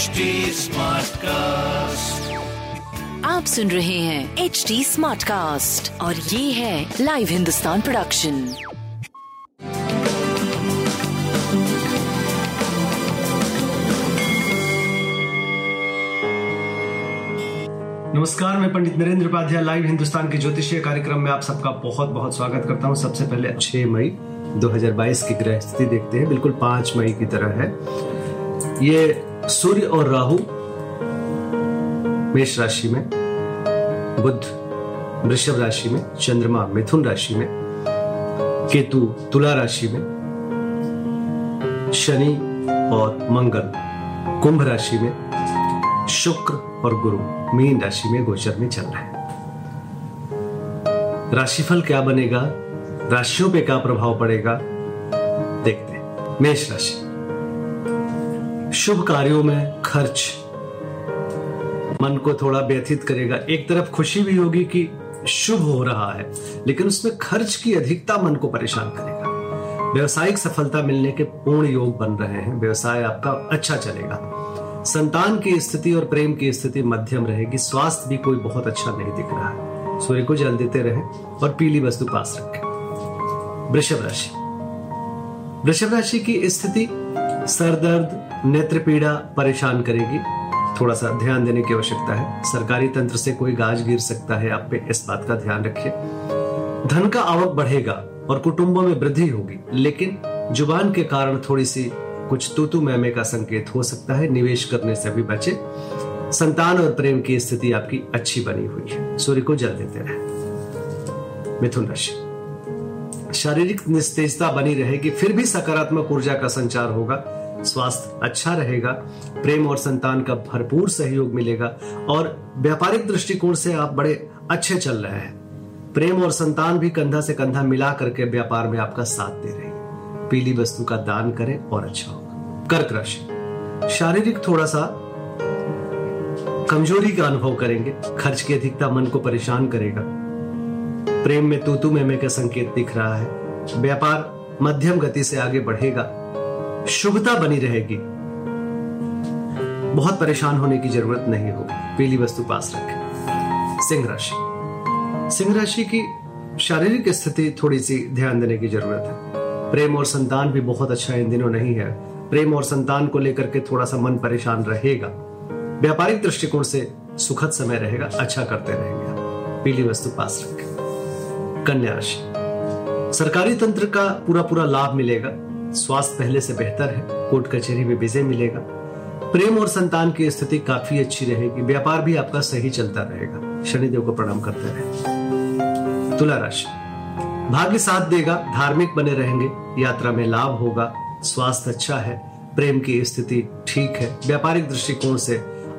HD cast आप सुन रहे हैं एच डी स्मार्ट कास्ट और ये है लाइव हिंदुस्तान प्रोडक्शन नमस्कार मैं पंडित नरेंद्र उपाध्याय लाइव हिंदुस्तान के ज्योतिषीय कार्यक्रम में आप सबका बहुत बहुत स्वागत करता हूँ। सबसे पहले 6 मई 2022 की ग्रह स्थिति देखते हैं। बिल्कुल 5 मई की तरह है। ये सूर्य और राहु मेष राशि में, बुध वृषभ राशि में, चंद्रमा मिथुन राशि में, केतु तुला राशि में, शनि और मंगल कुंभ राशि में, शुक्र और गुरु मीन राशि में गोचर में चल रहे हैं। राशिफल क्या बनेगा? राशियों पे क्या प्रभाव पड़ेगा? देखते हैं। मेष राशि। शुभ कार्यों में खर्च। मन को थोड़ा व्यथित करेगा। एक तरफ़ खुशी भी होगी कि शुभ हो रहा है, लेकिन उसमें खर्च की अधिकता मन को परेशान करेगा। व्यवसायिक सफलता मिलने के पूर्ण योग बन रहे हैं। व्यवसाय आपका अच्छा चलेगा। संतान की स्थिति और प्रेम की स्थिति मध्यम रहेगी। स्वास्थ्य भी कोई बहुत अच्छा नहीं दिख रहा है। सूर्य को जल देते रहे और पीली वस्तु पास रखें। वृषभ राशि। वृषभ राशि की स्थिति सर दर्द नेत्र पीड़ा परेशान करेगी। थोड़ा सा ध्यान देने की आवश्यकता है। सरकारी तंत्र से कोई गाज गिर सकता है। आप पे इस बात का ध्यान रखिए। धन का आवक बढ़ेगा और कुटुंबों में वृद्धि होगी। लेकिन ज़ुबान के कारण थोड़ी सी कुछ तूतु मैमे का संकेत हो सकता है। निवेश करने से भी बचे। संतान और प्रेम की स्थिति आपकी अच्छी बनी हुई है। सूर्य को जल देते रहे। मिथुन राशि। शारीरिक निस्तेजता बनी रहेगी। फिर भी सकारात्मक ऊर्जा का संचार होगा। स्वास्थ्य अच्छा रहेगा, प्रेम और संतान का भरपूर सहयोग मिलेगा और व्यापारिक दृष्टिकोण से आप बड़े अच्छे चल रहे हैं। प्रेम और संतान भी कंधा से कंधा मिला करके व्यापार में आपका साथ दे रहे हैं। पीली वस्तु का दान करें और अच्छा होगा। कर्क राशि। शारीरिक थोड़ा सा कमज़ोरी का अनुभव करेंगे। खर्च की अधिकता मन को परेशान करेगा। प्रेम में तूतु में का संकेत दिख रहा है। व्यापार मध्यम गति से आगे बढ़ेगा। शुभता बनी रहेगी। बहुत परेशान होने की ज़रूरत नहीं होगी। पीली वस्तु पास रखें। सिंह राशि। सिंह राशि की शारीरिक स्थिति थोड़ी सी ध्यान देने की ज़रूरत है। प्रेम और संतान भी बहुत अच्छा इन दिनों नहीं है। प्रेम और संतान को लेकर के थोड़ा सा मन परेशान रहेगा। व्यापारिक दृष्टिकोण से सुखद समय रहेगा अच्छा करते रहेंगे पीली वस्तु पास रखें। कन्या राशि। सरकारी तंत्र का पूरा पूरा लाभ मिलेगा। स्वास्थ्य पहले से बेहतर है, कोर्ट कचहरी में विजय मिलेगा। प्रेम और संतान की स्थिति काफ़ी अच्छी रहेगी, व्यापार भी आपका सही चलता रहेगा। शनिदेव को प्रणाम करते रहे। तुला राशि। भाग्य साथ देगा, धार्मिक बने रहेंगे, यात्रा में लाभ होगा, स्वास्थ्य अच्छा है, प्रेम की स्थिति ठीक है, व्यापारिक दृष्टिकोण से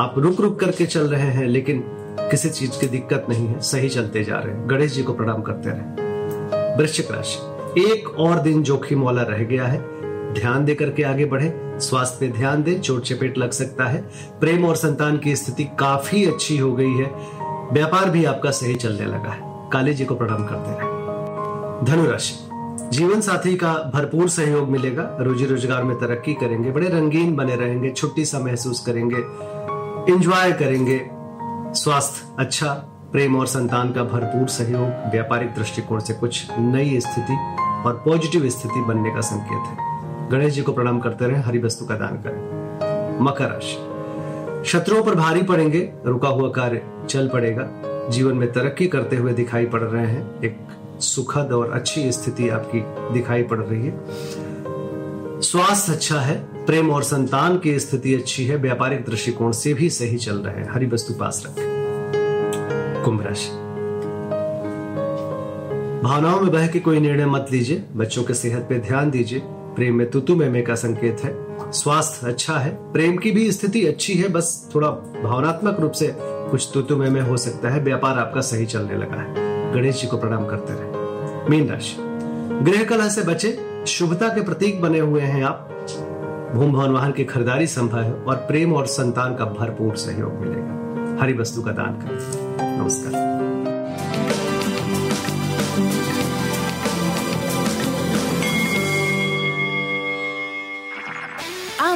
आप रुक रुक करके चल रहे हैं, लेकिन किसी चीज़ की दिक्कत नहीं है, सही चलते जा रहे हैं। गणेश जी को प्रणाम करते रहे। वृश्चिक राशि। एक और दिन जोखिम वाला रह गया है। ध्यान दे करके आगे बढ़े। स्वास्थ्य पे ध्यान दे, चोट चपेट लग सकता है। प्रेम और संतान की स्थिति काफ़ी अच्छी हो गई है। व्यापार भी आपका सही चलने लगा है। काली जी को प्रणाम करते रहे। धनुराशि। जीवन साथी का भरपूर सहयोग मिलेगा। रोजी रोज़गार में तरक्की करेंगे, बड़े रंगीन बने रहेंगे, छुट्टी सा महसूस करेंगे इंजॉय करेंगे। स्वास्थ्य अच्छा प्रेम और संतान का भरपूर सहयोग। व्यापारिक दृष्टिकोण से कुछ नई स्थिति और पॉजिटिव स्थिति बनने का संकेत है। गणेश जी को प्रणाम करते रहे हरी वस्तु का दान करें। मकर राशि। शत्रुओं पर भारी पड़ेंगे, रुका हुआ कार्य चल पड़ेगा। जीवन में तरक्की करते हुए दिखाई पड़ रहे हैं। एक सुखद और अच्छी स्थिति आपकी दिखाई पड़ रही है। स्वास्थ्य अच्छा है, प्रेम और संतान की स्थिति अच्छी है, व्यापारिक दृष्टिकोण से भी सही चल रहे हैं। हरी वस्तु पास रखें। कुंभ राशि। भावनाओं में बह के कोई निर्णय मत लीजिए। बच्चों के सेहत पे ध्यान दीजिए। प्रेम में तुतु में का संकेत है। स्वास्थ्य अच्छा है। प्रेम की भी स्थिति अच्छी है। बस थोड़ा भावनात्मक रूप से कुछ तुतु में हो सकता है। व्यापार आपका सही चलने लगा है। गणेश जी को प्रणाम करते रहे। मीन राशि। गृह कलह से बचे। शुभता के प्रतीक बने हुए हैं आप। भूम भवन वाहन की खरीदारी संभव है और प्रेम और संतान का भरपूर सहयोग मिलेगा। हरी वस्तु का दान करें। नमस्कार।